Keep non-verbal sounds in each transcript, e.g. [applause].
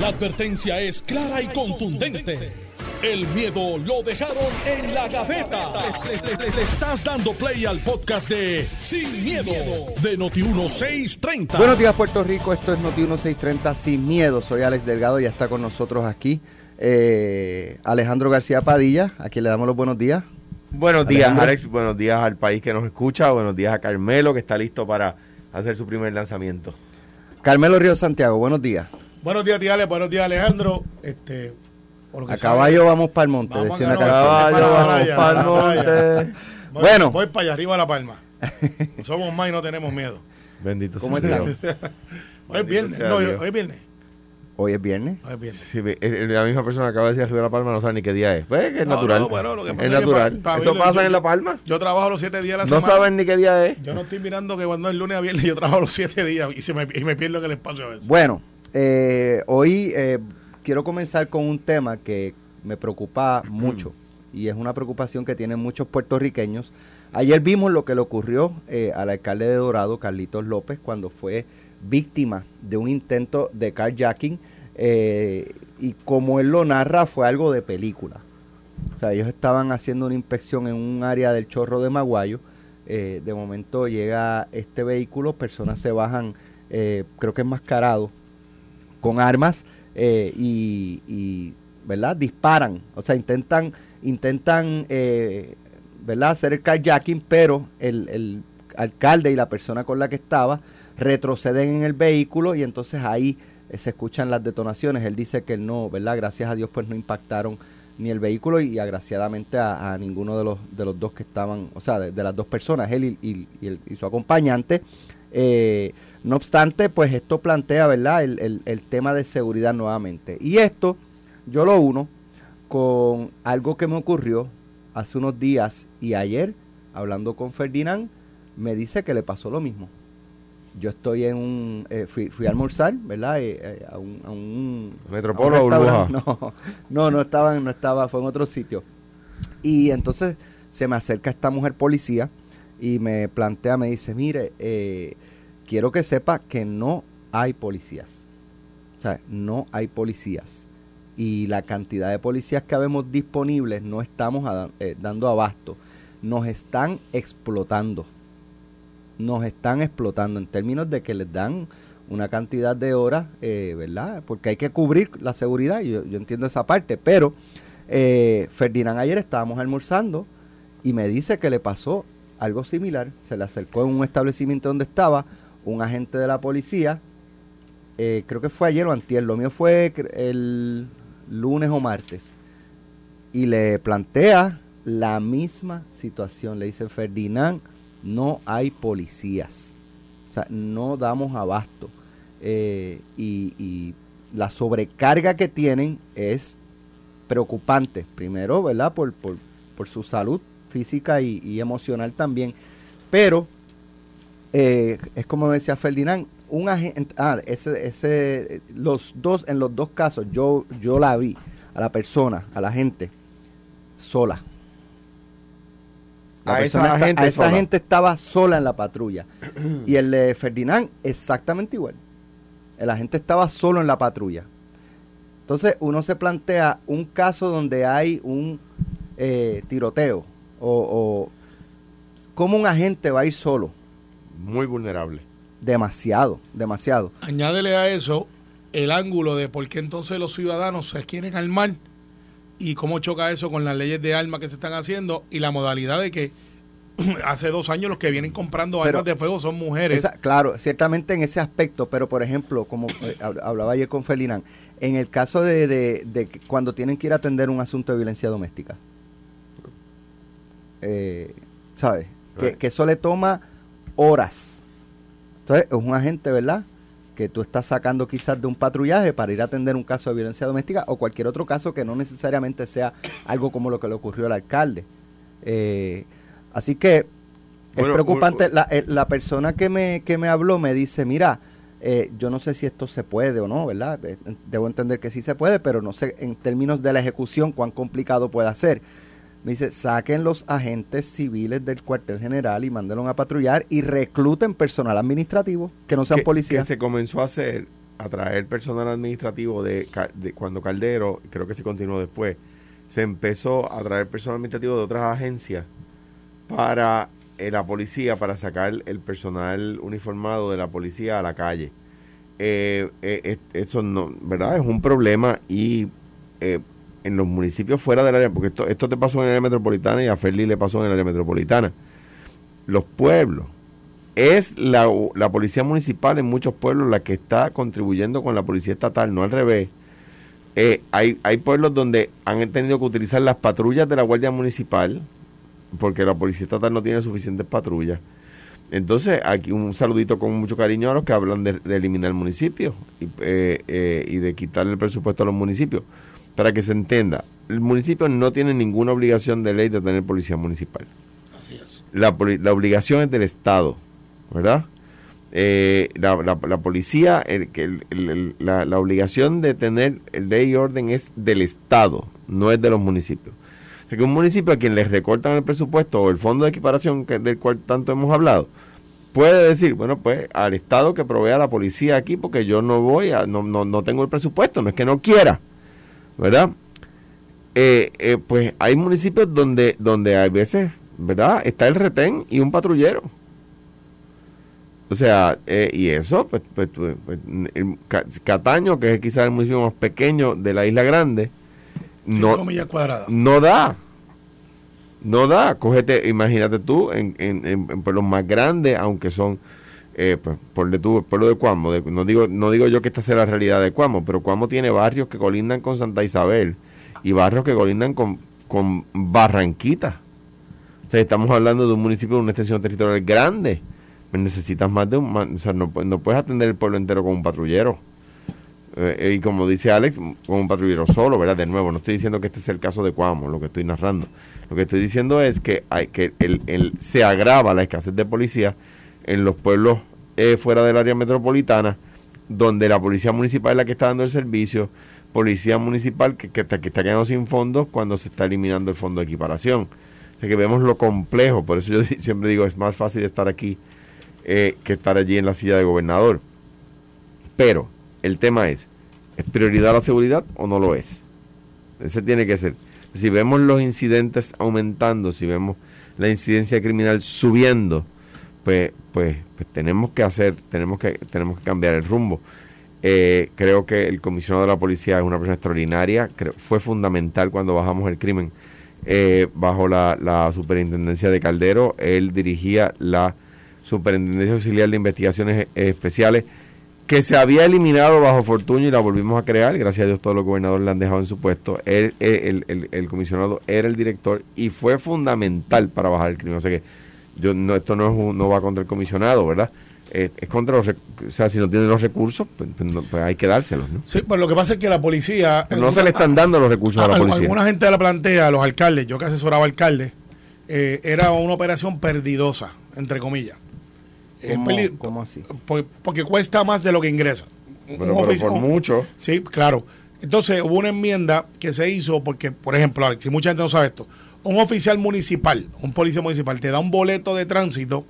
La advertencia es clara y contundente. El miedo lo dejaron en la gaveta. Le, le- le estás dando play al podcast de Sin, miedo, de Noti1630. Buenos días Puerto Rico, esto es Noti 1630 Sin Miedo, soy Alex Delgado, ya está con nosotros aquí eh, Alejandro García Padilla, a quien le damos los buenos días. Buenos días, Alejandro. Alex. Buenos días al país que nos escucha. Buenos días a Carmelo, que está listo para hacer su primer lanzamiento. Carmelo Río Santiago, buenos días. Buenos días, tía Ale. Buenos días, Alejandro. Este, A sabe, caballo vamos para el monte, Vamos a canción. Caballo, vamos para playa. monte. voy, Bueno. Voy para allá arriba a La Palma. [laughs] Somos más y no tenemos miedo. Bendito ¿Cómo sea. [laughs] Hoy es viernes. No, hoy, es viernes. Hoy es viernes. Hoy es viernes. Sí, ve- eh, la misma persona que acaba de decir arriba de la palma no sabe ni qué día es. Pues que es No, natural. no, bueno, lo que pasa es natural. pa- pa' mí Eso pasa yo- en la palma. Yo trabajo los siete días de la No semana. saben ni qué día es. Yo no estoy mirando que cuando es lunes a viernes [laughs] yo trabajo los siete días y, se me, y me pierdo en el espacio a veces. Bueno, eh, hoy eh, quiero comenzar con un tema que me preocupa [clears throat] mucho y es una preocupación que tienen muchos puertorriqueños. Ayer vimos lo que le ocurrió eh, al alcalde de Dorado, Carlitos López, cuando fue víctima de un intento de carjacking eh, y como él lo narra fue algo de película. O sea, ellos estaban haciendo una inspección en un área del chorro de Maguayo. eh, de momento llega este vehículo, personas se bajan, eh, creo que enmascarado, con armas eh, y, ¿verdad? Disparan, o sea, intentan, intentan, eh, ¿verdad? Hacer el carjacking, pero el, el alcalde y la persona con la que estaba retroceden en el vehículo y entonces ahí eh, se escuchan las detonaciones. Él dice que no, ¿verdad? Gracias a Dios pues no impactaron ni el vehículo y agraciadamente a, ninguno de los, de los dos que estaban, o sea, de, las dos personas, él y, y su acompañante. Eh, no obstante, pues esto plantea, ¿verdad?, el, el- el tema de seguridad nuevamente. Y esto yo lo uno con algo que me ocurrió hace unos días y ayer, hablando con Ferdinand, me dice que le pasó lo mismo. Yo estoy en un, eh, fui, fui a almorzar, ¿verdad? Eh, eh, a un, a un Metropolo a o burbuja. [laughs] No, no, no estaba, no estaba, fue en otro sitio. Y entonces se me acerca esta mujer policía y me plantea, me dice, mire, eh, quiero que sepa que no hay policías. O sea, no hay policías. Y la cantidad de policías que habemos disponibles no estamos eh, dando abasto. Nos están explotando. Nos están explotando en términos de que les dan una cantidad de horas, eh, ¿verdad? Porque hay que cubrir la seguridad, yo entiendo esa parte, pero eh, Ferdinand ayer estábamos almorzando y me dice que le pasó algo similar. Se le acercó en un establecimiento donde estaba un agente de la policía, eh, creo que fue ayer o antier, lo mío fue el lunes o martes, y le plantea la misma situación. Le dice, Ferdinand, no hay policías. O sea, no damos abasto. Eh, y, y la sobrecarga que tienen es preocupante. Primero, ¿verdad? Por, por, por su salud física y emocional también. Pero, eh, es como decía Ferdinand, un agente, ah, ese, ese, los dos, en los dos casos, yo, yo la vi a la persona, a la gente, sola. La A esa persona esta- gente a esa sola. gente estaba sola en la patrulla. [clears throat] y el de Ferdinand, exactamente igual. El agente estaba solo en la patrulla. Entonces uno se plantea un caso donde hay un eh, tiroteo o, o cómo un agente va a ir solo. Muy vulnerable. Demasiado, demasiado. Añádele a eso el ángulo de por qué entonces los ciudadanos se quieren armar y cómo choca eso con las leyes de armas que se están haciendo y la modalidad de que [clears throat] hace dos años los que vienen comprando Pero- armas de fuego son mujeres. Esa- claro, ciertamente en ese aspecto, pero por ejemplo, como eh, [clears throat] hab- hablaba ayer con Felinán, en el caso de, de- de cuando tienen que ir a atender un asunto de violencia doméstica, eh, ¿sabes? Que eso le toma horas. Entonces, es un agente, ¿verdad? Que tú estás sacando quizás de un patrullaje para ir a atender un caso de violencia doméstica o cualquier otro caso que no necesariamente sea algo como lo que le ocurrió al alcalde. Eh, así que es preocupante. bueno, La, eh, la persona que me, que me habló me dice, mira, eh, yo no sé si esto se puede o no, ¿verdad? Eh, Debo entender que sí se puede, pero no sé en términos de la ejecución cuán complicado puede ser. Me dice, saquen los agentes civiles del cuartel general y mándenlos a patrullar y recluten personal administrativo que no sean que, policías. que se comenzó a hacer a traer personal administrativo de, cuando Caldero, creo que se continuó después, se empezó a traer personal administrativo de otras agencias para eh, la policía, para sacar el personal uniformado de la policía a la calle. Eh, eh, eso no, ¿verdad? Es un problema y eh, en los municipios fuera del área, porque esto, esto te pasó en el área metropolitana y a Ferli le pasó en el área metropolitana. Los pueblos, es la, la policía municipal en muchos pueblos la que está contribuyendo con la policía estatal, no al revés. Eh, hay, hay pueblos donde han tenido que utilizar las patrullas de la Guardia Municipal, porque la policía estatal no tiene suficientes patrullas. Entonces, aquí un saludito con mucho cariño a los que hablan de, de eliminar el municipio y, eh, eh, y de quitarle el presupuesto a los municipios. Para que se entienda, el municipio no tiene ninguna obligación de ley de tener policía municipal. Así es. La, obligación es del Estado, ¿verdad? Eh, la, la- la policía, el, la, la obligación de tener ley y orden es del Estado, no es de los municipios. O sea, que un municipio a quien les recortan el presupuesto o el fondo de equiparación que, del cual tanto hemos hablado, puede decir, bueno, pues al Estado que provea la policía aquí porque yo no voy, a, no, no, no tengo el presupuesto, no es que no quiera, ¿verdad? Eh, eh, pues hay municipios donde, donde hay veces, ¿verdad? Está el retén y un patrullero. O sea, eh, y eso, pues, pues, pues, pues, el Cataño, que es quizás el municipio más pequeño de la Isla Grande, no, no da. No da. Cógete, imagínate tú, en, en, en- en pueblos más grandes, aunque son, eh, pues, ponle tú, el pueblo de Cuamo. no, digo, no digo yo que esta sea la realidad de Cuamo, pero Cuamo tiene barrios que colindan con Santa Isabel y barrios que colindan con, con Barranquita. O sea, estamos hablando de un municipio de una extensión territorial grande. Pues necesitas más de un. o sea, no, no puedes atender el pueblo entero con un patrullero. Eh, y como dice Alex, con un patrullero solo, ¿verdad? De nuevo, no estoy diciendo que este sea el caso de Cuamo, lo que estoy narrando. Lo que estoy diciendo es que, hay, que el- se agrava la escasez de policía en los pueblos eh, fuera del área metropolitana, donde la policía municipal es la que está dando el servicio, policía municipal que, está, que está quedando sin fondos cuando se está eliminando el fondo de equiparación. O sea que vemos lo complejo, por eso yo siempre digo, es más fácil estar aquí eh, que estar allí en la silla de gobernador. Pero el tema es, ¿es prioridad la seguridad o no lo es? Ese tiene que ser. Si vemos los incidentes aumentando, si vemos la incidencia criminal subiendo, pues, pues, pues tenemos que hacer, tenemos que, tenemos que cambiar el rumbo. Eh, creo que el comisionado de la policía es una persona extraordinaria, creo- fue fundamental cuando bajamos el crimen eh, bajo la, la superintendencia de Caldero. Él dirigía la superintendencia auxiliar de investigaciones especiales que se había eliminado bajo Fortuño y la volvimos a crear. Gracias a Dios todos los gobernadores le han dejado en su puesto. Él, eh, el- el comisionado era el director y fue fundamental para bajar el crimen. O sea que yo no esto no, es un- no va contra el comisionado, ¿verdad? Eh, es contra los... O sea, si no tienen los recursos, pues, pues no- pues hay que dárselos, ¿no? Sí, pues lo que pasa es que la policía. Pero no se le están dando los recursos a la policía. Alguna gente la plantea, los alcaldes, yo que asesoraba alcaldes, eh, era una operación perdidosa, entre comillas. ¿Cómo, así? por- porque cuesta más de lo que ingresa. Pero, pero por mucho. Sí, claro. Entonces hubo una enmienda que se hizo porque, por ejemplo, Alex, si mucha gente no sabe esto, un oficial municipal, un policía municipal, te da un boleto de tránsito,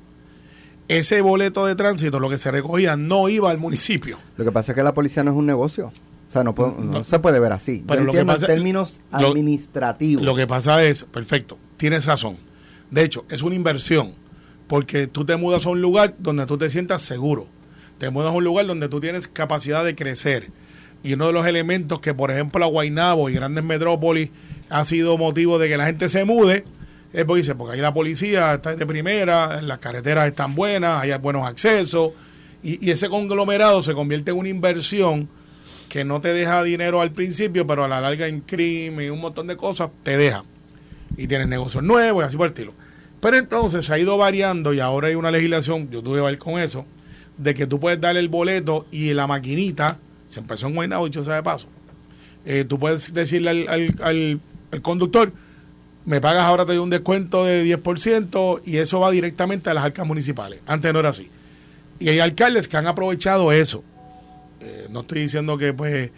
ese boleto de tránsito, lo que se recogía, no iba al municipio. Lo que pasa es que la policía no es un negocio. O sea, no, puedo- no se puede ver así. Yo Pero lo que entiendo pasa- en términos lo- administrativos. Lo que pasa es, perfecto, tienes razón. De hecho, es una inversión, porque tú te mudas a un lugar donde tú te sientas seguro. Te mudas a un lugar donde tú tienes capacidad de crecer. Y uno de los elementos que, por ejemplo, a Guaynabo y grandes metrópolis ha sido motivo de que la gente se mude, es porque dice, porque ahí la policía está de primera, las carreteras están buenas, hay buenos accesos, y, ese conglomerado se convierte en una inversión que no te deja dinero al principio, pero a la larga en crimen y un montón de cosas te deja. Y tienes negocios nuevos y así por el estilo. Pero entonces se ha ido variando y ahora hay una legislación, yo tuve que ver con eso, de que tú puedes darle el boleto y la maquinita, se empezó en Guaynabo, dicho sea de paso, eh, tú puedes decirle al, al- al- conductor, me pagas ahora te doy un descuento de 10% y eso va directamente a las arcas municipales. Antes no era así. Y hay alcaldes que han aprovechado eso. Eh, no estoy diciendo que pues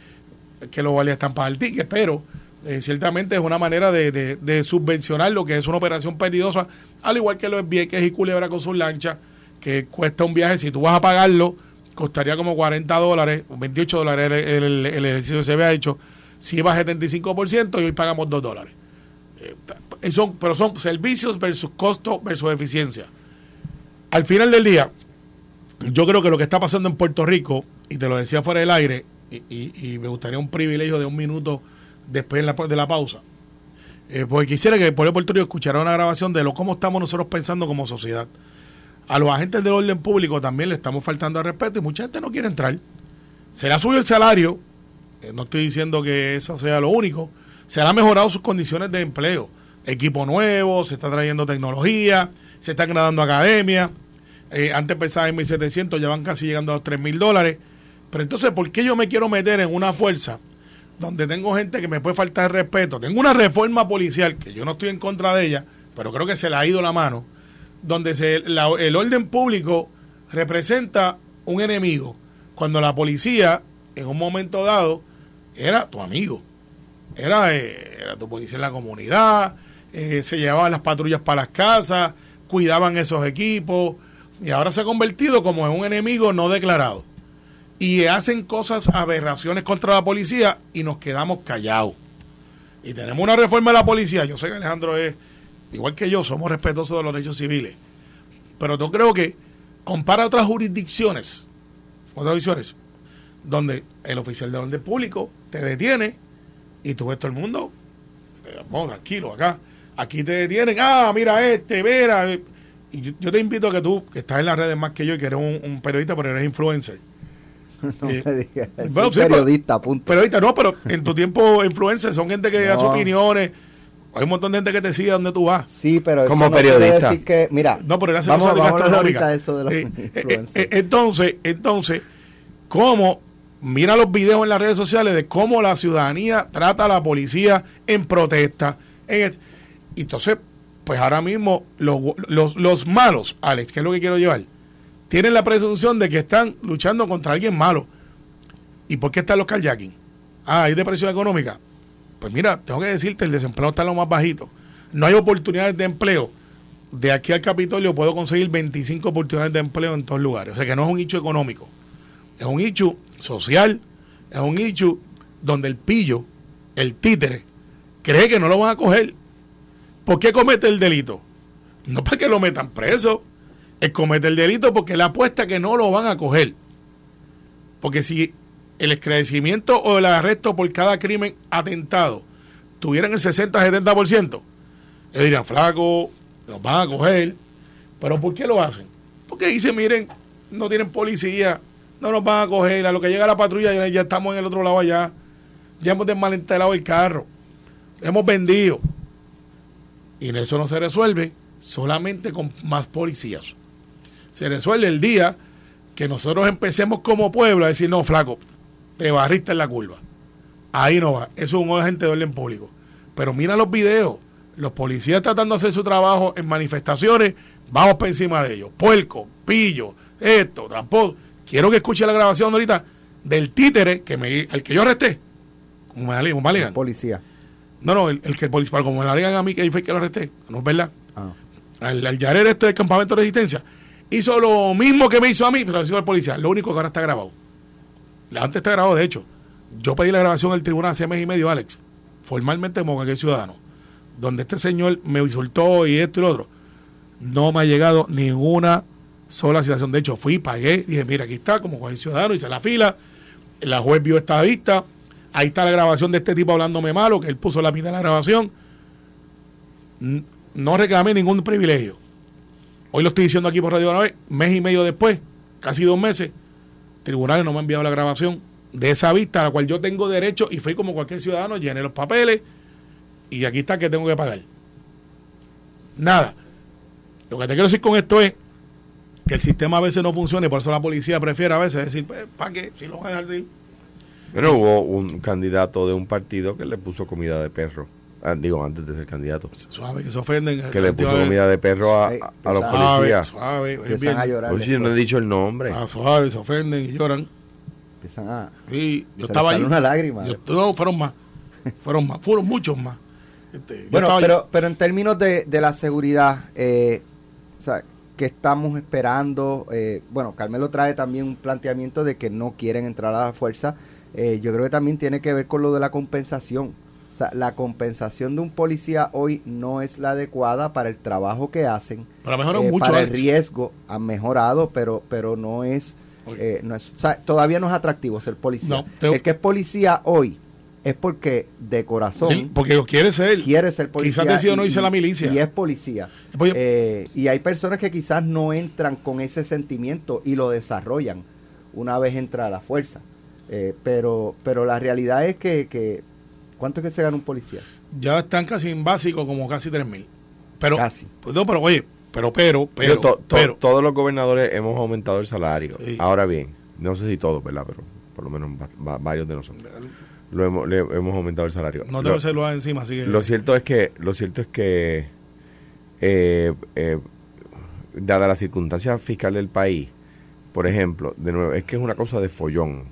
que los vale están el ticket, pero eh, ciertamente es una manera de, de- subvencionar lo que es una operación perdidosa, al igual que los Vieques y Culebra con sus lanchas, que cuesta un viaje, si tú vas a pagarlo costaría como 40 dólares, 28 dólares el, ejercicio que se había hecho, si iba a 75% y hoy pagamos 2 dólares. Eh, son, pero son servicios versus costo versus eficiencia. Al final del día, yo creo que lo que está pasando en Puerto Rico, y te lo decía fuera del aire, y, me gustaría un privilegio de un minuto después de la, de la pausa, eh, porque quisiera que el pueblo de Puerto Rico escuchara una grabación de lo cómo estamos nosotros pensando como sociedad. A los agentes del orden público también le estamos faltando al respeto y mucha gente no quiere entrar. Se le ha subido el salario, eh, no estoy diciendo que eso sea lo único, se han mejorado sus condiciones de empleo. Equipo nuevo, se está trayendo tecnología, se están graduando academias. Eh, antes pensaba en 1.700, ya van casi llegando a los 3.000 dólares. Pero entonces, ¿por qué yo me quiero meter en una fuerza donde tengo gente que me puede faltar respeto? Tengo una reforma policial, que yo no estoy en contra de ella, pero creo que se le ha ido la mano, donde se, la- el orden público representa un enemigo, cuando la policía, en un momento dado, era tu amigo. Era, eh, era tu policía en la comunidad, eh, se llevaban las patrullas para las casas, cuidaban esos equipos, y ahora se ha convertido como en un enemigo no declarado. Y hacen cosas, aberraciones contra la policía y nos quedamos callados. Y tenemos una reforma de la policía. Yo sé que Alejandro es, igual que yo, somos respetuosos de los derechos civiles. Pero yo creo que compara otras jurisdicciones, otras visiones, donde el oficial de orden público te detiene y tú ves todo el mundo, eh, vamos, tranquilo, acá. Aquí te detienen, ah, mira este, mira. eh. Y yo, yo te invito a que tú, que estás en las redes más que yo y que eres un, un periodista, pero eres influencer. [laughs] No Eh, me digas. bueno, sí, pero- periodista, punto. Pero ahorita no, pero en tu tiempo influencer son gente que No. hace opiniones. Hay un montón de gente que te sigue donde tú vas. Sí, pero eso Como no periodista. decir que, mira, No, pero vamos, vamos a eso de los Eh, [laughs] eh, influencers. eh, entonces, entonces, ¿cómo? Mira los videos en las redes sociales de cómo la ciudadanía trata a la policía en protesta. En y entonces, pues ahora mismo los, los, los malos, Alex, que es lo que quiero llevar, tienen la presunción de que están luchando contra alguien malo. ¿Y por qué están los carjacking? Ah, hay depresión económica. Pues mira, tengo que decirte, el desempleo está en lo más bajito. No hay oportunidades de empleo. De aquí al Capitolio puedo conseguir 25 oportunidades de empleo en todos lugares. O sea que no es un hecho económico. Es un hecho social. Es un hecho donde el pillo, el títere, cree que no lo van a coger. ¿Por qué comete el delito? No para que lo metan preso. Él comete el delito porque le apuesta que no lo van a coger. Porque si el esclarecimiento o el arresto por cada crimen atentado tuvieran el 60-70%, ellos dirían, flaco, nos van a coger. ¿Pero por qué lo hacen? Porque dicen, miren, no tienen policía, no nos van a coger, a lo que llega la patrulla ya, estamos en el otro lado allá, ya hemos desmantelado el carro, hemos vendido. Y eso no se resuelve solamente con más policías. Se resuelve el día que nosotros empecemos como pueblo a decir, no, flaco, te barriste en la curva. Ahí no va. Eso es un agente de orden público. Pero mira los videos. Los policías tratando de hacer su trabajo en manifestaciones, vamos por encima de ellos. Puerco, pillo, esto, transporte. Quiero que escuche la grabación ahorita del títere que me, al que yo arresté. Como me, como me. Policía. No, no, el, el que el policía, como me alegan a mí que ahí fue que lo arresté. No es verdad. Ah. Al, al Yarer este del campamento de resistencia. Hizo lo mismo que me hizo a mí, pero lo hizo el policía. Lo único que ahora está grabado. Antes está grabado, de hecho. Yo pedí la grabación al tribunal hace mes y medio, Alex. Formalmente como cualquier ciudadano. Donde este señor me insultó y esto y lo otro. No me ha llegado ninguna sola situación. De hecho, fui, pagué, dije, mira, aquí está, como cualquier ciudadano, hice la fila. La juez vio esta vista. Ahí está la grabación de este tipo hablándome malo, que él puso la pita en la grabación. No reclamé ningún privilegio. Hoy lo estoy diciendo aquí por Radio una vez, mes y medio después, casi dos meses, tribunales no me han enviado la grabación de esa vista a la cual yo tengo derecho y fui como cualquier ciudadano, llené los papeles y aquí está que tengo que pagar. Nada. Lo que te quiero decir con esto es que el sistema a veces no funciona y por eso la policía prefiere a veces decir, pues, ¿para qué? Si lo van a dejar. Pero hubo un candidato de un partido que le puso comida de perro. Ah, digo, antes de ser candidato. Suave, que se ofenden. Que le puso comida de perro a, a los policías. Suave, Empiezan a llorar. Oye, yo no he dicho el nombre. Ah, suave, se ofenden y lloran. Empiezan a... Sí, yo Se estaba ahí. una lágrima. Yo- no, fueron más. Fueron más. Fueron muchos más. Este, Bueno, ahí. pero, pero en términos de, de la seguridad, eh, o sea, ¿qué estamos esperando? Eh, bueno, Carmelo trae también un planteamiento de que no quieren entrar a la fuerza. Eh, yo creo que también tiene que ver con lo de la compensación. O sea, la compensación de un policía hoy no es la adecuada para el trabajo que hacen. Pero mejoran Eh, mucho. para el riesgo han mejorado, pero pero no es, eh, no es o sea, todavía no es atractivo ser policía. No, te- el que es policía hoy es porque de corazón Sí, porque lo quiere ser. quiere ser policía. Quizás decidió no irse a la milicia. Y es policía. Pues Eh, y hay personas que quizás no entran con ese sentimiento y lo desarrollan una vez entra a la fuerza. Eh, pero pero la realidad es que, que ¿cuánto es que se gana un policía? ya están casi en básico, como casi 3 mil. Pero, Casi. pues no, pero oye, pero, pero, pero, Yo, to- to- pero, todos los gobernadores hemos aumentado el salario. Sí. Ahora bien, no sé si todos, ¿verdad? Pero por lo menos va- va- varios de nosotros. Lo hemos, le hemos aumentado el salario. no Lo- tengo el celular encima, así que. Lo cierto es que, lo cierto es que, eh, eh, dada la circunstancia fiscal del país, por ejemplo, de nuevo, es que es una cosa de follón.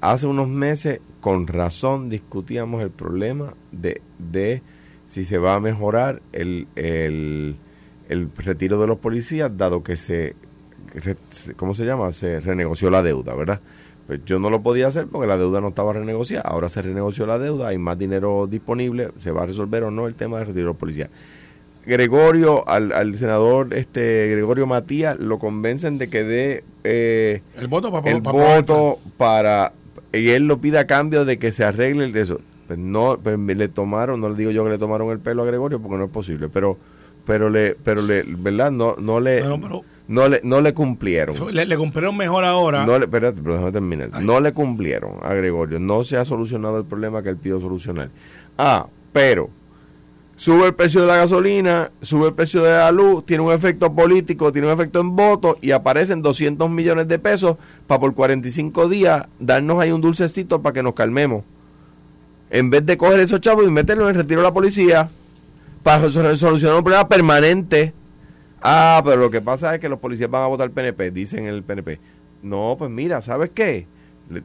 Hace unos meses, con razón, discutíamos el problema de, de si se va a mejorar el, el, el retiro de los policías, dado que se, ¿cómo se llama? Se renegoció la deuda, ¿verdad? Pues yo no lo podía hacer porque la deuda no estaba renegociada. Ahora se renegoció la deuda, hay más dinero disponible, se va a resolver o no el tema del retiro de los policías. Gregorio, al, al senador este Gregorio Matías, lo convencen de que dé eh, el voto para el voto para y él lo pide a cambio de que se arregle el de eso. Pues no, pues le tomaron, no le digo yo que le tomaron el pelo a Gregorio porque no es posible, pero pero le pero le verdad no no le pero- no le no le cumplieron. Le, le cumplieron mejor ahora. No le, espérate, pero déjame terminar. Ay. No le cumplieron a Gregorio. No se ha solucionado el problema que él pidió solucionar. Ah, pero sube el precio de la gasolina, sube el precio de la luz, tiene un efecto político, tiene un efecto en votos y aparecen 200 millones de pesos para por 45 días darnos ahí un dulcecito para que nos calmemos. En vez de coger esos chavos y meterlos en el retiro de la policía para solucionar un problema permanente. Ah, pero lo que pasa es que los policías van a votar PNP, dicen el PNP. No, pues mira, ¿sabes qué?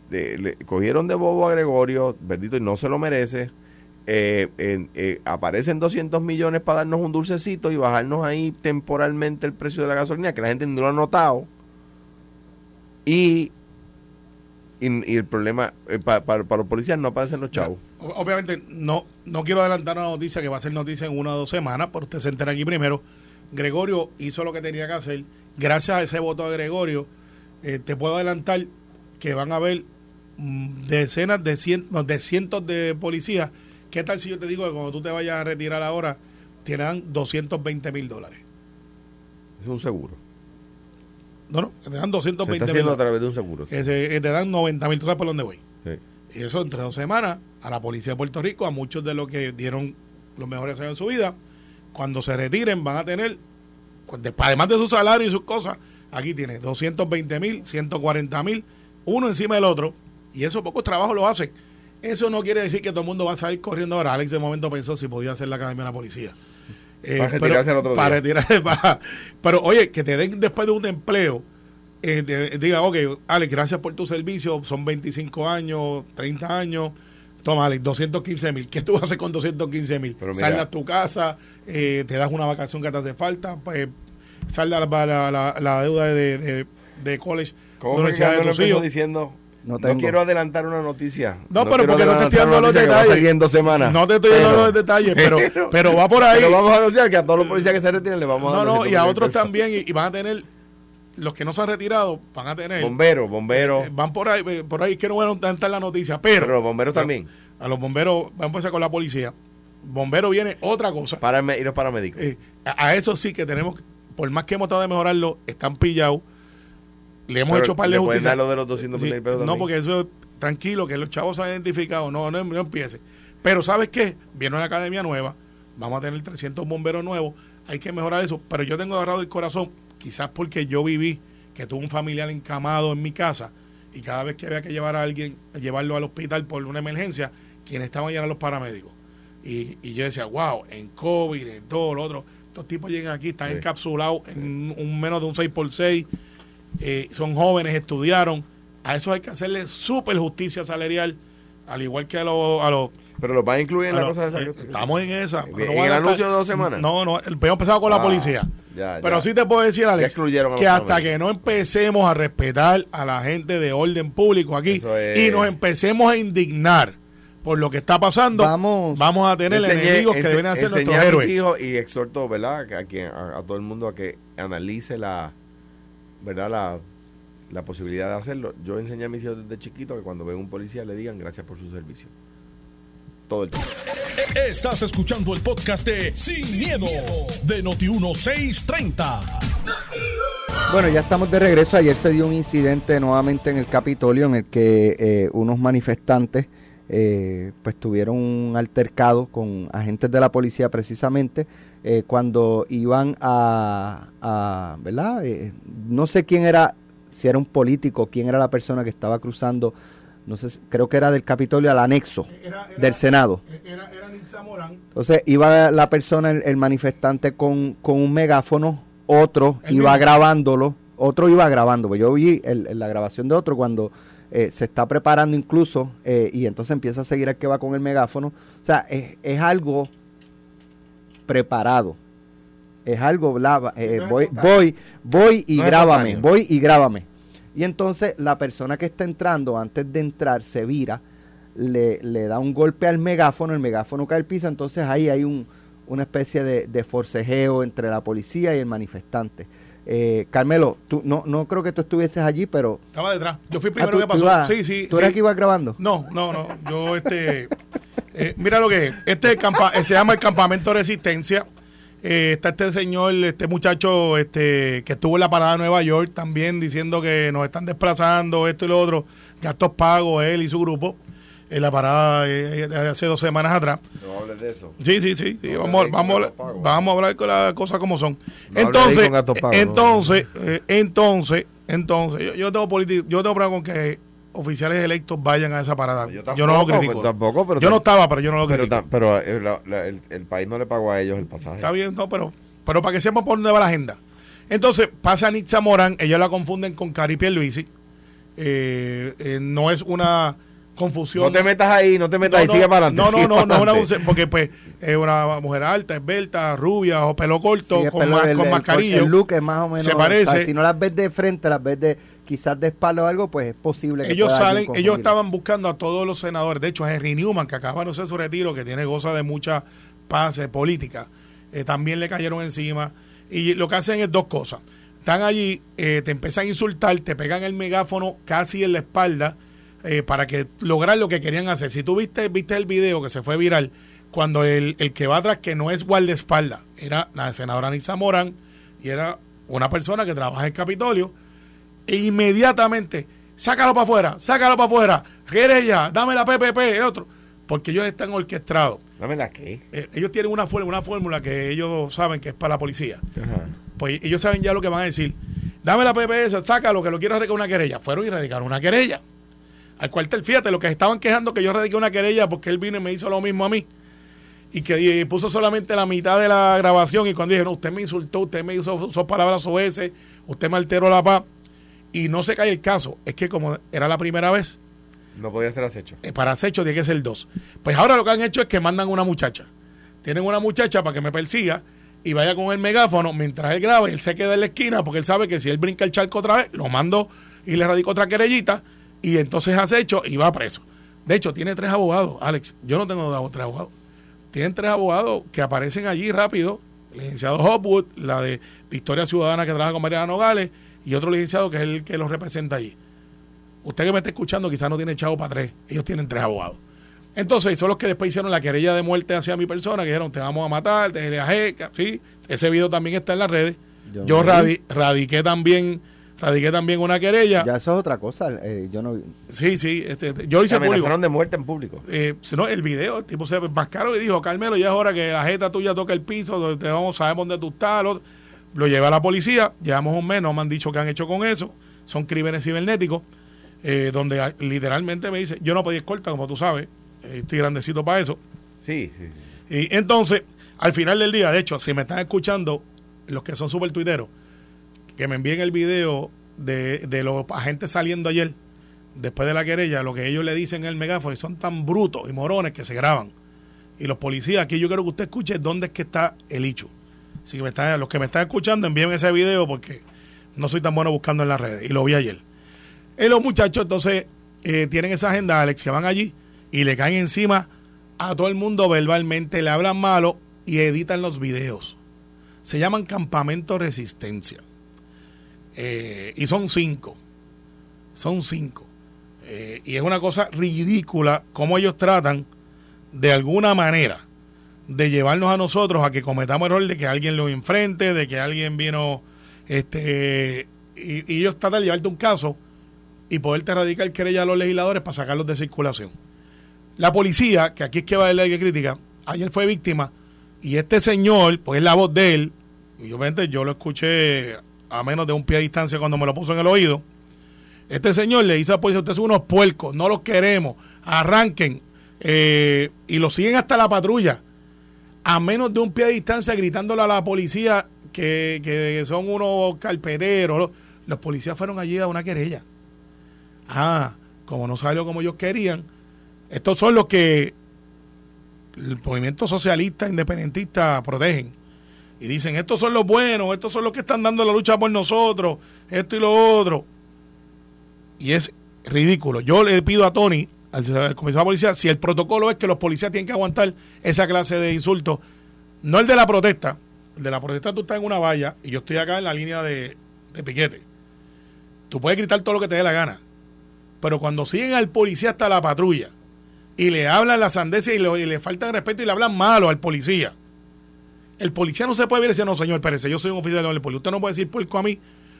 Le cogieron de bobo a Gregorio, verdito, y no se lo merece. Eh, eh, aparecen 200 millones para darnos un dulcecito y bajarnos ahí temporalmente el precio de la gasolina, que la gente no lo ha notado. Y, y, el problema, eh, pa- para, para los policías no aparecen los chavos. Obviamente, no, no quiero adelantar una noticia que va a ser noticia en una o dos semanas, pero usted se entera aquí primero. Gregorio hizo lo que tenía que hacer. Gracias a ese voto de Gregorio, te puedo adelantar que van a haber mm, decenas de cientos, de cientos de policías. ¿Qué tal si yo te digo que cuando tú te vayas a retirar ahora, te dan 220 mil dólares? Es un seguro. No, no, que te dan Se 220 está mil haciendo a dólares. través de un seguro. Que, se- que te dan 90 mil. ¿Tú sabes por dónde voy? Sí. Y eso entre dos semanas a la policía de Puerto Rico, a muchos de los que dieron los mejores años de su vida, cuando se retiren van a tener, pues, de- además de su salario y sus cosas, aquí tiene 220 mil, 140 mil, uno encima del otro, y eso pocos trabajos lo hacen. Eso no quiere decir que todo el mundo va a salir corriendo ahora. Alex de momento pensó si podía hacer la academia de la policía. Eh, Para retirarse pero- al otro para día. retirarse, [laughs] para- pero oye, que te den después de un empleo, eh, de- diga, ok, Alex, gracias por tu servicio, son 25 años, 30 años, toma, Alex, 215 mil. ¿Qué tú haces con 215 mil? Saldas a tu casa, eh, te das una vacación que te hace falta, pues salda la, la, la- la deuda de, de, de college, ¿Cómo de universidad de tus hijos. diciendo? No quiero adelantar una noticia. No, pero porque no te estoy dando los detalles. en dos semanas. No te estoy dando los detalles, pero, pero va por ahí. Pero vamos a anunciar que a todos los policías que se retiren le vamos a No, dar no, y a 200 otros pesos. también, y, y van a tener, los que no se han retirado, van a tener, Bomberos, bomberos. eh, van por ahí, eh, por ahí que no voy a adelantar la noticia, pero, pero los bomberos pero también. A los bomberos, vamos a empezar con la policía. Bombero viene otra cosa. Para y los paramédicos. Eh, a, a eso sí que tenemos, por más que hemos tratado de mejorarlo, están pillados. Le hemos Pero hecho par de justicia. lo de los 200 Sí, mil pesos no, porque eso es tranquilo, que los chavos se han identificado. No, no, no empiece. Pero ¿sabes qué? Viene una academia nueva. Vamos a tener 300 bomberos nuevos. Hay que mejorar eso. Pero yo tengo agarrado el corazón, quizás porque yo viví que tuve un familiar encamado en mi casa y cada vez que había que llevar a alguien, llevarlo al hospital por una emergencia, quienes estaban allá eran los paramédicos. Y, y yo decía, wow, en COVID, en todo lo otro, estos tipos llegan aquí, están Sí. encapsulados en un menos de un 6x6, eh, son jóvenes, estudiaron. A eso hay que hacerle súper justicia salarial, al igual que a los... A los Pero lo van a incluir en la cosa de eh, esa. estamos en esa. ¿En pero el van a anuncio de dos semanas? No, no, el hemos empezado con la Ah, policía. ya, pero ya. sí te puedo decir, Alex, que los hasta que no empecemos a respetar a la gente de orden público aquí es. y nos empecemos a indignar por lo que está pasando, Vamos- vamos a tener Enseñé- enemigos que deben enseñé nuestros héroes. hijos y exhorto, ¿verdad? que A, quien- a, a todo el mundo a que analice la, ¿verdad? La, la posibilidad de hacerlo. Yo enseñé a mis hijos desde chiquito que cuando ven un policía le digan gracias por su servicio. Todo el tiempo. Estás escuchando el podcast de Sin, miedo, de Noti1630. Bueno, ya estamos de regreso. Ayer se dio un incidente nuevamente en el Capitolio en el que eh, unos manifestantes eh, pues tuvieron un altercado con agentes de la policía precisamente eh, cuando iban a, a- ¿verdad? Eh, no sé quién era, si era un político, quién era la persona que estaba cruzando, no sé, creo que era del Capitolio al anexo Era- era- del Senado. Era, era Nitza Morán. Entonces iba la persona, el, el manifestante con, con un megáfono, otro El iba mismo. grabándolo, otro iba grabando. Pues yo vi el- el- la grabación de otro cuando eh, se está preparando incluso eh, y entonces empieza a seguir al que va con el megáfono. O sea, es, es algo preparado. Es algo, bla, eh, voy, voy, voy y No grábame, voy y grábame. Y entonces la persona que está entrando, antes de entrar, se vira, le, le da un golpe al megáfono, el megáfono cae al piso, entonces ahí hay un, una especie de, de forcejeo entre la policía y el manifestante. Eh, Carmelo, tú, no, no creo que tú estuvieses allí, pero... Estaba detrás. Yo fui el Ah, primero tú- que tú pasó. ibas- sí, sí. ¿Tú eras que ibas grabando? No, no, no. Yo, este. Eh, mira lo que es. Este es campa- eh, se llama el Campamento de Resistencia. Eh, está este señor, este muchacho este que estuvo en la parada de Nueva York también diciendo que nos están desplazando, esto y lo otro. Gastos pagos, él y su grupo. En la parada eh, de hace dos semanas atrás. No hables de eso. Sí, sí, sí. sí, No vamos, vamos, a- vamos a hablar con las cosas como son. No entonces, no. entonces, eh, entonces, entonces, yo, yo tengo político, yo tengo problema con que oficiales electos vayan a esa parada. Yo Yo, no lo critico. pues, tampoco, pero yo no estaba, pero yo no lo Pero, critico. ta- pero eh, la- el, el país no le pagó a ellos el pasaje. Está bien, no, pero, pero para que sepan por dónde va la agenda. Entonces, pasa Nitza Morán, ellos la confunden con Cari Pierluisi. Eh, eh, no es una confusión. No te metas ahí, no te metas ahí, no, sigue para adelante. No, no, no, no, una porque pues es una mujer alta, esbelta, rubia o pelo corto, Sí, con, pero ma- el- con el- look es más o menos... Se parece. o sea, si no las ves de frente, las ves de quizás de espalda o algo, pues es posible que ellos salen, ellos estaban buscando a todos los senadores. De hecho, a Henry Newman, que acaba de anunciar su retiro, que tiene goza de mucha paz eh, política, eh, también le cayeron encima. Y lo que hacen es dos cosas. Están allí, eh, te empiezan a insultar, te pegan el megáfono casi en la espalda eh, para que lograr lo que querían hacer. Si tú viste, viste el video que se fue viral, cuando el, el que va atrás, que no es guardaespaldas, era la senadora Anissa Morán y era una persona que trabaja en el Capitolio, e inmediatamente, sácalo para afuera, sácalo para afuera, querella, dame la PPP, el otro, porque ellos están orquestados. Dame la qué. Eh, ellos tienen una fórmula, una fórmula que ellos saben que es para la policía. Ajá. Pues ellos saben ya lo que van a decir. Dame la PPS, sácalo, que lo quiero radicar una querella. Fueron y radicaron una querella. Al cuartel, fíjate, lo que estaban quejando que yo radiqué una querella porque él vino y me hizo lo mismo a mí. Y que y puso solamente la mitad de la grabación. Y cuando dije, no, usted me insultó, usted me hizo sus palabras oeces, usted me alteró la paz. Y no se cae el caso. Es que como era la primera vez, No podía ser acecho. eh, para acecho tiene que ser dos. Pues ahora lo que han hecho es que mandan una muchacha. Tienen una muchacha para que me persiga y vaya con el megáfono mientras él graba y él se queda en la esquina porque él sabe que si él brinca el charco otra vez, lo mando y le radico otra querellita y entonces acecho y va preso. De hecho, tiene tres abogados, Alex. Yo no tengo tres abogados. Tienen tres abogados que aparecen allí rápido. El licenciado Hopwood, la de Victoria Ciudadana que trabaja con Mariana Nogales y otro licenciado que es el que los representa allí. Usted que me está escuchando quizás no tiene chavo para tres. Ellos tienen tres abogados. Entonces, son los que después hicieron la querella de muerte hacia mi persona, que dijeron, te vamos a matar, te ¿sí? Ese video también está en las redes. Yo Yo radi- radiqué también radiqué también una querella. Ya eso es otra cosa. eh, yo no... Sí, sí, este, este, yo hice público. de muerte en público. Eh, no, el video, el tipo se mascaró y dijo, Carmelo, ya es hora que la jeta tuya toque el piso, te vamos, sabemos dónde tú estás. Lo, lo llevé a la policía, llevamos un mes, no me han dicho qué han hecho con eso. Son crímenes cibernéticos, eh, donde literalmente me dice, yo no pedí escolta, como tú sabes, eh, estoy grandecito para eso. Sí, sí, sí. Y entonces, al final del día, de hecho, si me están escuchando, los que son súper tuiteros, que me envíen el video de, de los agentes saliendo ayer después de la querella, lo que ellos le dicen en el megáfono, y son tan brutos y morones que se graban. Y los policías, aquí yo quiero que usted escuche dónde es que está el hecho. Así que me los que me están escuchando, envíenme ese video porque no soy tan bueno buscando en las redes. Y lo vi ayer. Y los muchachos entonces eh, tienen esa agenda, Alex, que van allí y le caen encima a todo el mundo verbalmente, le hablan malo y editan los videos. Se llaman Campamento Resistencia. Eh, y son cinco. Son cinco. Eh, y es una cosa ridícula cómo ellos tratan de alguna manera de llevarnos a nosotros a que cometamos error de que alguien lo enfrente, de que alguien vino, este, y, ellos tratan de llevarte un caso y poderte erradicar querella a los legisladores para sacarlos de circulación. La policía, que aquí es que va a la crítica, ayer fue víctima y este señor, pues es la voz de él, y obviamente yo lo escuché a menos de un pie de distancia cuando me lo puso en el oído. Este señor le dice a la policía, ustedes son unos puercos, no los queremos, arranquen. Eh, y lo siguen hasta la patrulla, a menos de un pie de distancia, gritándole a la policía que, que son unos carpeteros. Los, policías fueron allí a una querella. Ah, como no salió como ellos querían, estos son los que el movimiento socialista independentista protegen. Y dicen, estos son los buenos, estos son los que están dando la lucha por nosotros, esto y lo otro. Y es ridículo. Yo le pido a Tony, al, comisario de policía, si el protocolo es que los policías tienen que aguantar esa clase de insultos, no el de la protesta, el de la protesta tú estás en una valla y yo estoy acá en la línea de, de piquete. Tú puedes gritar todo lo que te dé la gana, pero cuando siguen al policía hasta la patrulla y le hablan la sandecia y, y le faltan respeto y le hablan malo al policía, el policía no se puede ver y decir, no, señor Pérez, yo soy un oficial de la policía. Usted no puede decir puerco a mí.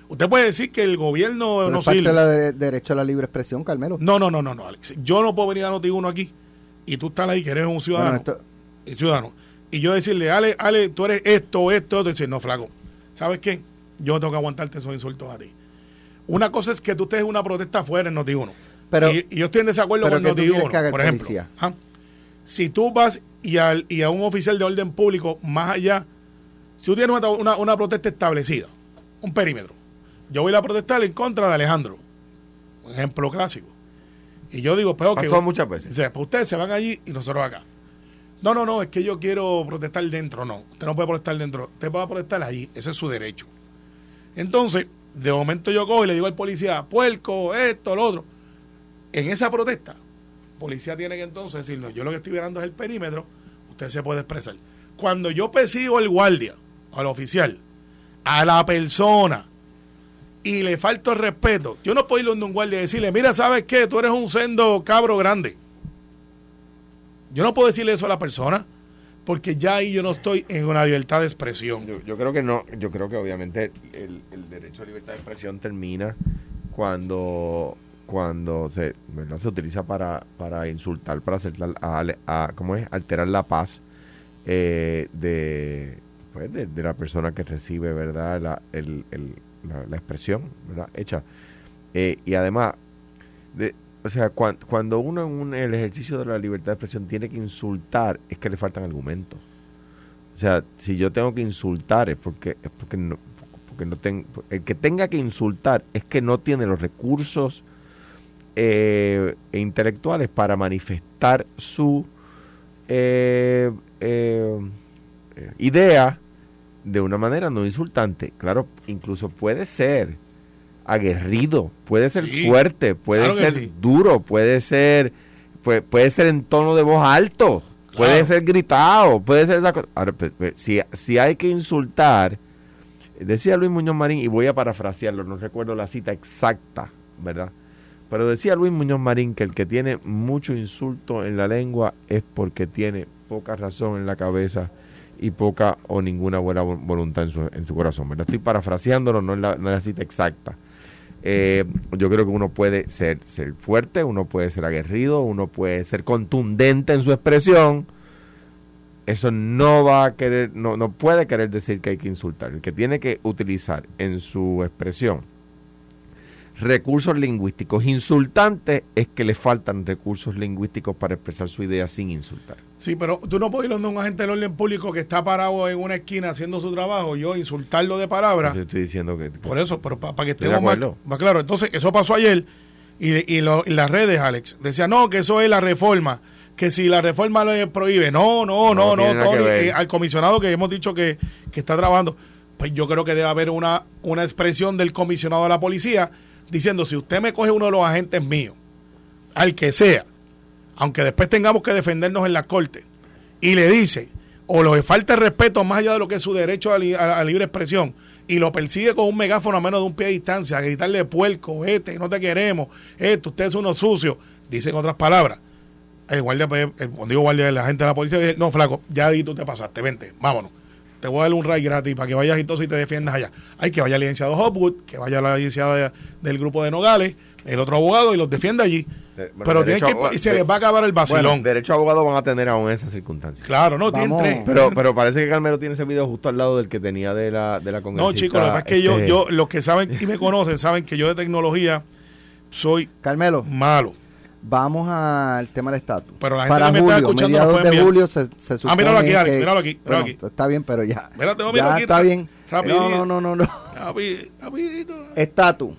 Usted puede decir que el gobierno Pero no es parte sirve. de la de- derecho a la libre expresión, Carmelo. No, no, no, no, no, Alex. Yo no puedo venir a noti uno aquí y tú estás ahí que eres un ciudadano. Bueno, esto- ciudadano. Y yo decirle, Ale, Ale, tú eres esto, esto, esto. Y decir, no, flaco. ¿Sabes qué? Yo tengo que aguantarte esos insultos a ti. Una cosa es que tú estés en una protesta afuera en Noti1. Pero- y, y yo estoy en desacuerdo pero con ¿qué tú quieres Noti1, que haga el por ejemplo. ¿ah? Si tú vas y, al, y a un oficial de orden público más allá, si tú tienes una, una- una protesta establecida, un perímetro, yo voy a protestar en contra de Alejandro. Un ejemplo clásico. Y yo digo, pero que Pasó muchas veces. Pues ustedes se van allí y nosotros acá. No, no, no, es que yo quiero protestar dentro. No, usted no puede protestar dentro. Usted puede protestar allí. Ese es su derecho. Entonces, de momento yo cojo y le digo al policía, puerco, esto, lo otro. En esa protesta, policía tiene que entonces decir, no, yo lo que estoy mirando es el perímetro, usted se puede expresar. Cuando yo persigo al guardia, al oficial, a la persona, y le falto el respeto, yo no puedo ir donde un guardia y decirle, mira, ¿sabes qué? Tú eres un sendo cabro grande. Yo no puedo decirle eso a la persona, porque ya ahí yo no estoy en una libertad de expresión. Yo, yo creo que no, yo creo que obviamente el, el derecho a libertad de expresión termina cuando cuando se, ¿verdad? se utiliza para, para insultar, para hacer la- a, a- ¿cómo es? alterar la paz eh, de, pues, de, de la persona que recibe verdad la, el- la expresión ¿verdad? hecha. Eh, y además, de, o sea, cuan- cuando uno en un- el ejercicio de la libertad de expresión tiene que insultar, es que le faltan argumentos. O sea, si yo tengo que insultar es porque es porque no, porque no tengo el que tenga que insultar es que no tiene los recursos eh, intelectuales para manifestar su eh, eh, idea de una manera no insultante. Claro, incluso puede ser aguerrido, puede ser Sí, fuerte, puede claro ser sí. duro, puede ser puede, puede ser en tono de voz alto, puede ser gritado, puede ser esa cosa. Ahora, pues, pues, si, si hay que insultar, decía Luis Muñoz Marín, y voy a parafrasearlo, no recuerdo la cita exacta, ¿verdad? Pero decía Luis Muñoz Marín que el que tiene mucho insulto en la lengua es porque tiene poca razón en la cabeza y poca o ninguna buena vo- voluntad en su, en su corazón. Estoy parafraseándolo, no es la, no es la cita exacta. Eh, yo creo que uno puede ser, ser fuerte, uno puede ser aguerrido, uno puede ser contundente en su expresión. Eso no va a querer, no, no puede querer decir que hay que insultar. El que tiene que utilizar en su expresión recursos lingüísticos insultantes es que le faltan recursos lingüísticos para expresar su idea sin insultar. Sí, pero tú no puedes ir donde un agente del orden público que está parado en una esquina haciendo su trabajo, yo insultarlo de palabras. Entonces estoy diciendo que Por eso, pero para que Estoy de estemos más, más claro. Entonces, eso pasó ayer Y, y, lo- y las redes, Alex, decían, no, que eso es la reforma, que si la reforma lo prohíbe. No, no, no, No que Tony, eh, al comisionado que hemos dicho que, que está trabajando, pues yo creo que debe haber una, una expresión del comisionado de la policía diciendo, si usted me coge uno de los agentes míos, al que sea, aunque después tengamos que defendernos en la corte, y le dice, o le falta respeto más allá de lo que es su derecho a, li- libre expresión, y lo persigue con un megáfono a menos de un pie de distancia, a gritarle puerco, vete, no te queremos, esto, usted es uno sucio, dicen otras palabras. El guardia, pues, el, digo guardia, la gente de la policía dice, no, flaco, ya ahí tú te pasaste, vente, vámonos. Te voy a dar un ray gratis para que vayas y todo y te defiendas allá. Hay que vaya el licenciado Hopwood, que vaya la licenciada de- del grupo de Nogales, el otro abogado y los defienda allí. Eh, bueno, Pero tiene derecho que, y se de- les va a acabar el vacilón. Bueno, derecho a abogado van a tener aún esas circunstancias. Claro, no, tienen tres. Pero, pero parece que Carmelo tiene ese video justo al lado del que tenía de la, de la No, chicos, lo que pasa es que yo, este, yo, los que saben y me conocen, saben que yo de tecnología soy Carmelo, malo. Vamos al tema del estatus. Pero la gente Para que me está julio, escuchando nos mediados de julio se, se supone míralo aquí, Alex, que- míralo aquí, míralo Bueno, aquí. Está bien, pero ya. Mírate, no, ya míralo aquí, está bien. rapidito. No, no, no, no, [laughs] no. Rapidito. Estatus.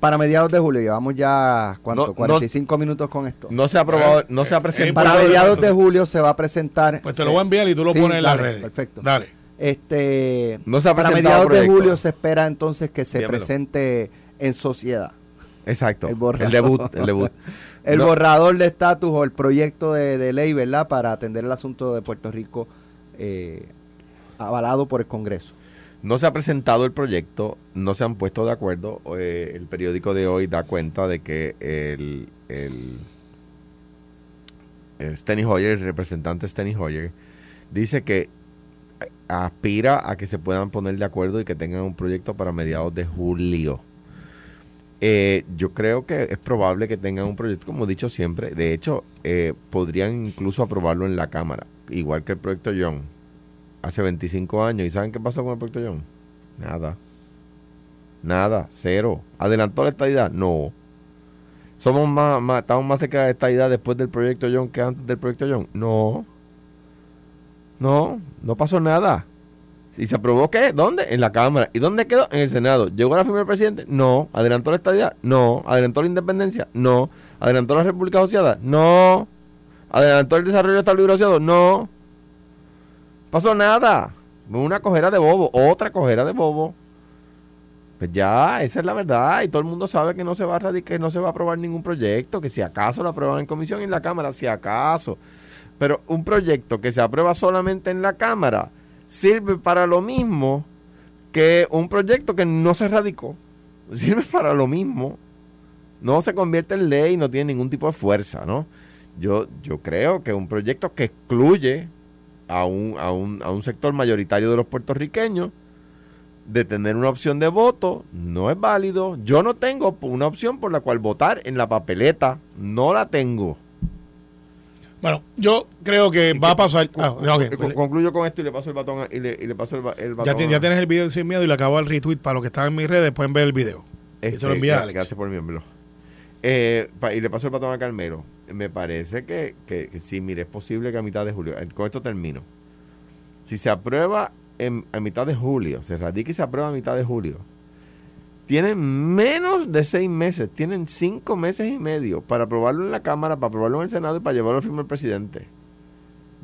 Para mediados de julio, llevamos ya, ¿cuánto? No, no- 45 minutos con esto. No se ha aprobado, no se ha presentado. Para mediados de julio se va a presentar. Pues te lo voy a enviar y tú lo Sí, pones en las redes. perfecto. Dale. Este, No se ha para mediados de julio se espera entonces que se presente en sociedad Exacto. El debut, el debut. [laughs] el No, borrador de estatus o el proyecto de, de ley, ¿verdad? Para atender el asunto de Puerto Rico eh, avalado por el Congreso. No se ha presentado el proyecto, no se han puesto de acuerdo. eh, el periódico de hoy da cuenta de que el, el, el Steny Hoyer, el representante Steny Hoyer, dice que aspira a que se puedan poner de acuerdo y que tengan un proyecto para mediados de julio. Eh, yo creo que es probable que tengan un proyecto, como he dicho siempre. De hecho, eh, podrían incluso aprobarlo en la Cámara, igual que el proyecto John hace 25 años. ¿Y saben qué pasó con el proyecto John? Nada. Nada, cero. ¿Adelantó la estadidad? No. ¿Somos más, más- estamos más cerca de la estadidad después del proyecto John que antes del proyecto John? No. No, no pasó nada. ¿Y se aprobó qué? ¿Dónde? En la Cámara. ¿Y dónde quedó? En el Senado. ¿Llegó la firma del presidente? No. ¿Adelantó la estadidad? No. ¿Adelantó la independencia? No. ¿Adelantó la República Asociada? No. ¿Adelantó el desarrollo estable y asociado? No. Pasó nada. Una cojera de bobo. Otra cojera de bobo. Pues ya, esa es la verdad. Y todo el mundo sabe que no se va a radicar, no se va a aprobar ningún proyecto. Que si acaso lo aprueban en comisión y en la Cámara, si acaso. Pero un proyecto que se aprueba solamente en la Cámara sirve para lo mismo que un proyecto que no se radicó. [laughs] Sirve para lo mismo. No se convierte en ley, no tiene ningún tipo de fuerza, ¿no? Yo, yo creo que un proyecto que excluye a un, a, un, a un sector mayoritario de los puertorriqueños de tener una opción de voto no es válido. Yo no tengo una opción por la cual votar en la papeleta. No la tengo. Bueno, yo creo que va a pasar. Ah, concluyo con esto y le paso el batón a- y le, y le paso el, el ya, batón ti- a- ya tienes el video sin miedo y le acabo el retweet para los que están en mis redes. Pueden ver el video. y se lo envía a gra- Alex. Gracias por enviármelo. Eh, y le paso el batón a Carmelo. Me parece que, que, que sí, mire, es posible que a mitad de julio, con esto termino. Si se aprueba en, a mitad de julio, se radica y se aprueba a mitad de julio, tienen menos de seis meses, tienen cinco meses y medio para aprobarlo en la Cámara, para aprobarlo en el Senado y para llevarlo al firme del presidente.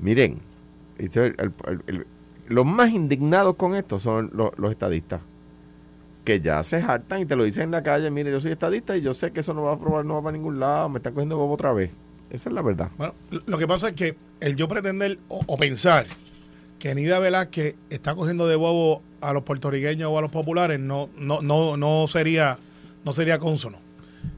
Miren, el- los más indignados con esto son los, estadistas que ya se hartan y te lo dicen en la calle, mire, yo soy estadista y yo sé que eso no va a aprobar, no va para ningún lado, me están cogiendo bobo otra vez. Esa es la verdad. Bueno, lo que pasa es que el yo pretender o pensar que Nida Velázquez está cogiendo de bobo a los puertorriqueños o a los populares no no no no sería no sería consono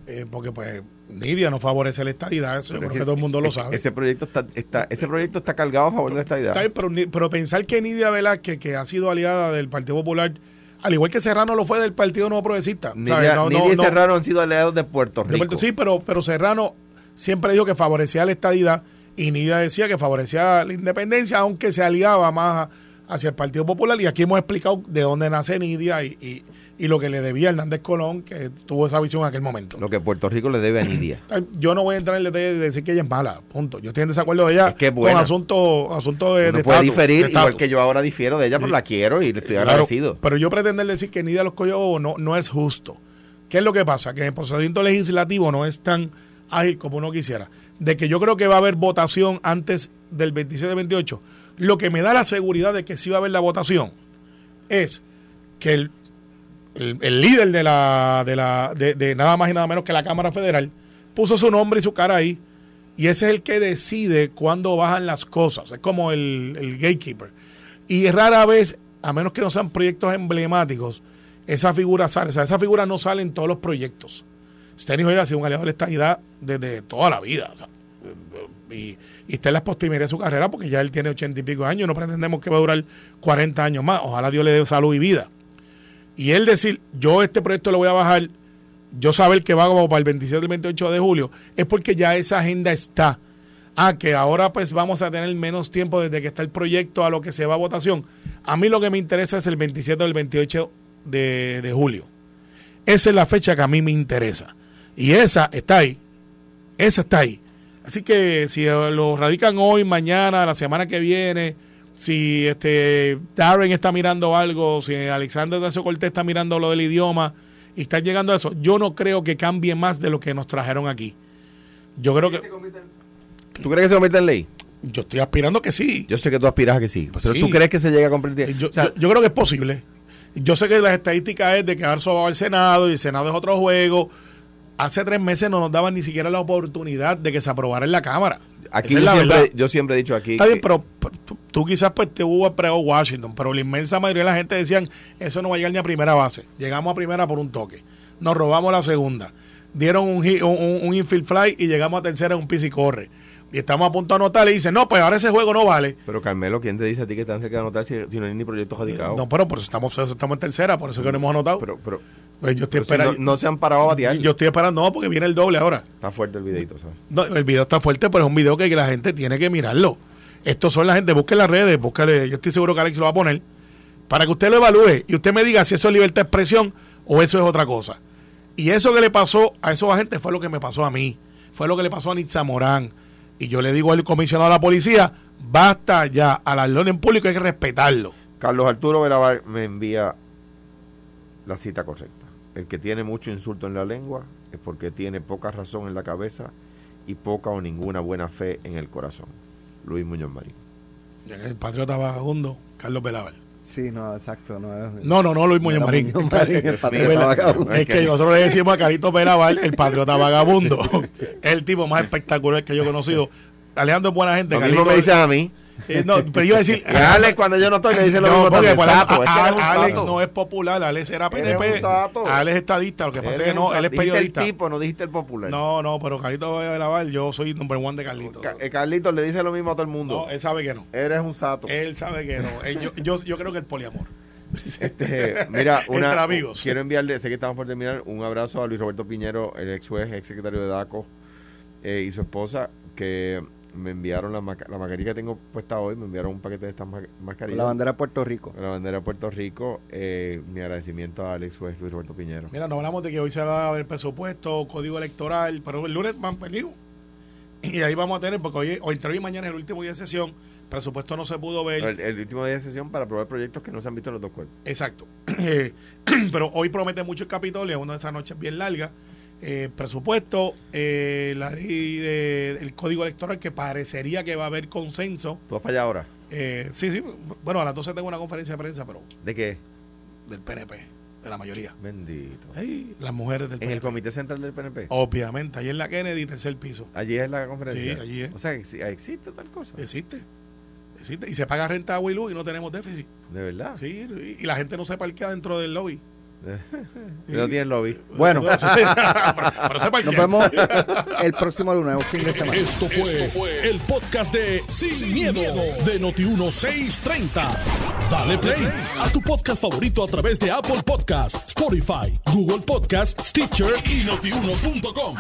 Eh, porque pues Nidia no favorece la estadidad eso yo creo que todo el mundo lo sabe Ese proyecto está, está, ese proyecto está cargado a favor de la estadidad. Pero, pero pensar que Nidia Velázquez que ha sido aliada del Partido Popular al igual que Serrano lo fue del Partido Nuevo Progresista Nidia, y no- Serrano han sido aliados de Puerto Rico. Sí, pero, pero Serrano siempre dijo que favorecía la estadidad y Nidia decía que favorecía la independencia, aunque se aliaba más hacia el Partido Popular. Y aquí hemos explicado de dónde nace Nidia y, y- y lo que le debía a Hernández Colón, que tuvo esa visión en aquel momento. Lo que Puerto Rico le debe a Nidia. [clears throat] Yo no voy a entrar en el detalle de decir que ella es mala, punto. Yo estoy en desacuerdo de ella Es que con asuntos asunto de, Uno de puede diferir, de igual que yo ahora difiero de ella, pero Sí. la quiero y le estoy Claro, agradecido. pero yo pretender decir que Nidia los cogió no, no es justo. ¿Qué es lo que pasa? Que el procedimiento legislativo no es tan ágil como uno quisiera. De que yo creo que va a haber votación antes del 27-28. Lo que me da la seguridad de que sí va a haber la votación es que el, el- líder de la, de la de, de nada más y nada menos que la Cámara Federal puso su nombre y su cara ahí y ese es el que decide cuándo bajan las cosas. Es como el, el gatekeeper. Y rara vez, a menos que no sean proyectos emblemáticos, esa figura sale. O sea, esa figura no sale en todos los proyectos. Steny Hoyer ha sido un aliado de la estabilidad desde toda la vida. y, y está en las postrimerías su carrera porque ya él tiene ochenta y pico años. No pretendemos que va a durar 40 años más. Ojalá Dios le dé salud y vida. Y él decir, yo este proyecto lo voy a bajar, yo saber que va como para el 27 y 28 de julio, es porque ya esa agenda está. Ah, que ahora pues vamos a tener menos tiempo desde que está el proyecto a lo que se va a votación. A mí lo que me interesa es el 27 o el 28 de, de julio. Esa es la fecha que a mí me interesa. Y esa está ahí. Esa está ahí. Así que si eh, lo radican hoy, mañana, la semana que viene, si este Darren está mirando algo, si Alexander Dacio Cortés está mirando lo del idioma y están llegando a eso, yo no creo que cambie más de lo que nos trajeron aquí. Yo creo que ¿Tú crees que se convierta en ley? yo estoy aspirando que sí. Yo sé que tú aspiras a que sí. Pues pero sí. tú crees que se llega a convertir. Yo, o sea, yo- yo creo que es posible. Yo sé que las estadísticas es de que Arso va al Senado y el Senado es otro juego. Hace tres meses no nos daban ni siquiera la oportunidad de que se aprobara en la Cámara. aquí es yo la siempre, yo siempre he dicho aquí. Está bien, que- pero, pero tú, tú quizás pues te hubo pregó Washington, pero la inmensa mayoría de la gente decían, eso no va a llegar ni a primera base. Llegamos a primera por un toque. Nos robamos la segunda. Dieron un, un, un- un infield fly y llegamos a tercera en un pis y corre. Y estamos a punto de anotar y dicen, no, pues ahora ese juego no vale. Pero Carmelo, ¿quién te dice a ti que están cerca de anotar si, si no hay ni proyectos radicados? No, pero por eso estamos, eso estamos en tercera, por eso que no hemos anotado. pero, pero, Pues yo estoy si esperando. no, no se han parado a batear. yo estoy esperando, no, porque viene el doble ahora. Está fuerte el videito, ¿sabes? No, el video está fuerte, pero es un video que la gente tiene que mirarlo. Estos son la gente, busque las redes, búscale, yo estoy seguro que Alex lo va a poner, para que usted lo evalúe y usted me diga si eso es libertad de expresión o eso es otra cosa. Y eso que le pasó a esos agentes fue lo que me pasó a mí, fue lo que le pasó a Nitza Morán. Y yo le digo al comisionado de la policía, basta ya, al alarlón en público hay que respetarlo. Carlos Arturo Verabar me envía la cita correcta. El que tiene mucho insulto en la lengua es porque tiene poca razón en la cabeza y poca o ninguna buena fe en el corazón. Luis Muñoz Marín. El patriota vagabundo, Carlos Belaval. Sí, no, exacto. No, es- No, no, no, Luis Muñoz Marín. Muñoz Marín, el [laughs] Es patriota verdad. vagabundo. Es que nosotros le decimos a Carito Belaval el patriota vagabundo. Es [laughs] el tipo más espectacular que yo he conocido. Alejandro es buena gente. Lo mismo me dice a mí. Eh, no, pero iba a decir. [laughs] Alex, cuando yo no estoy, le dice lo No, mismo porque Sato, es que a- Alex no es popular, Alex era PNP. Alex es estadista, lo que pasa es que no, él es periodista. el tipo, no dijiste el popular. No, no, pero Carlito Belaval, yo soy number one de Carlito. Ca- eh, Carlitos le dice lo mismo a todo el mundo. No, él sabe que no. Eres un sato. Él sabe que no. Él- yo, yo, yo creo que el poliamor. [laughs] Este, mira, una, Entre amigos. quiero enviarle, sé que estamos por terminar, un abrazo a Luis Roberto Piñero, el ex juez, ex secretario de DACO, eh, y su esposa, que me enviaron la, maca- la mascarilla que tengo puesta hoy, me enviaron un paquete de estas ma- mascarillas. La bandera de Puerto Rico. la bandera de Puerto Rico. eh, mi agradecimiento al ex juez Luis Roberto Piñero. Mira, no hablamos de que hoy se va a ver presupuesto, código electoral, pero el lunes van venido. Y ahí vamos a tener, porque hoy, hoy entre hoy y mañana es el último día de sesión, presupuesto no se pudo ver. El, el último día de sesión para aprobar proyectos que no se han visto en los dos cuerpos. Exacto. [clears throat] Pero hoy promete mucho el Capitolio, es una de esas noches bien largas. Eh, presupuesto, eh, la ley de- el código electoral que parecería que va a haber consenso. ¿Tú vas para allá ahora? Eh, sí, sí. Bueno, a las 12 tengo una conferencia de prensa, pero ¿De qué? del PNP, de la mayoría. Bendito. Ay, las mujeres del En el. Comité Central del PNP. Obviamente, ahí en la Kennedy, tercer piso. Allí es la conferencia. Sí, allí es. O sea, exi- existe tal cosa. Existe. Existe. Y se paga renta a Willu y no tenemos déficit. De verdad. Sí, y y la gente no se parquea dentro del lobby. No tienen lobby. Bueno, [laughs] se parquea. nos vemos el próximo lunes, un fin de semana. Esto fue, el podcast de Sin, miedo, de Noti1630. Dale play a tu podcast favorito a través de Apple Podcasts, Spotify, Google Podcasts, Stitcher y notiuno.com.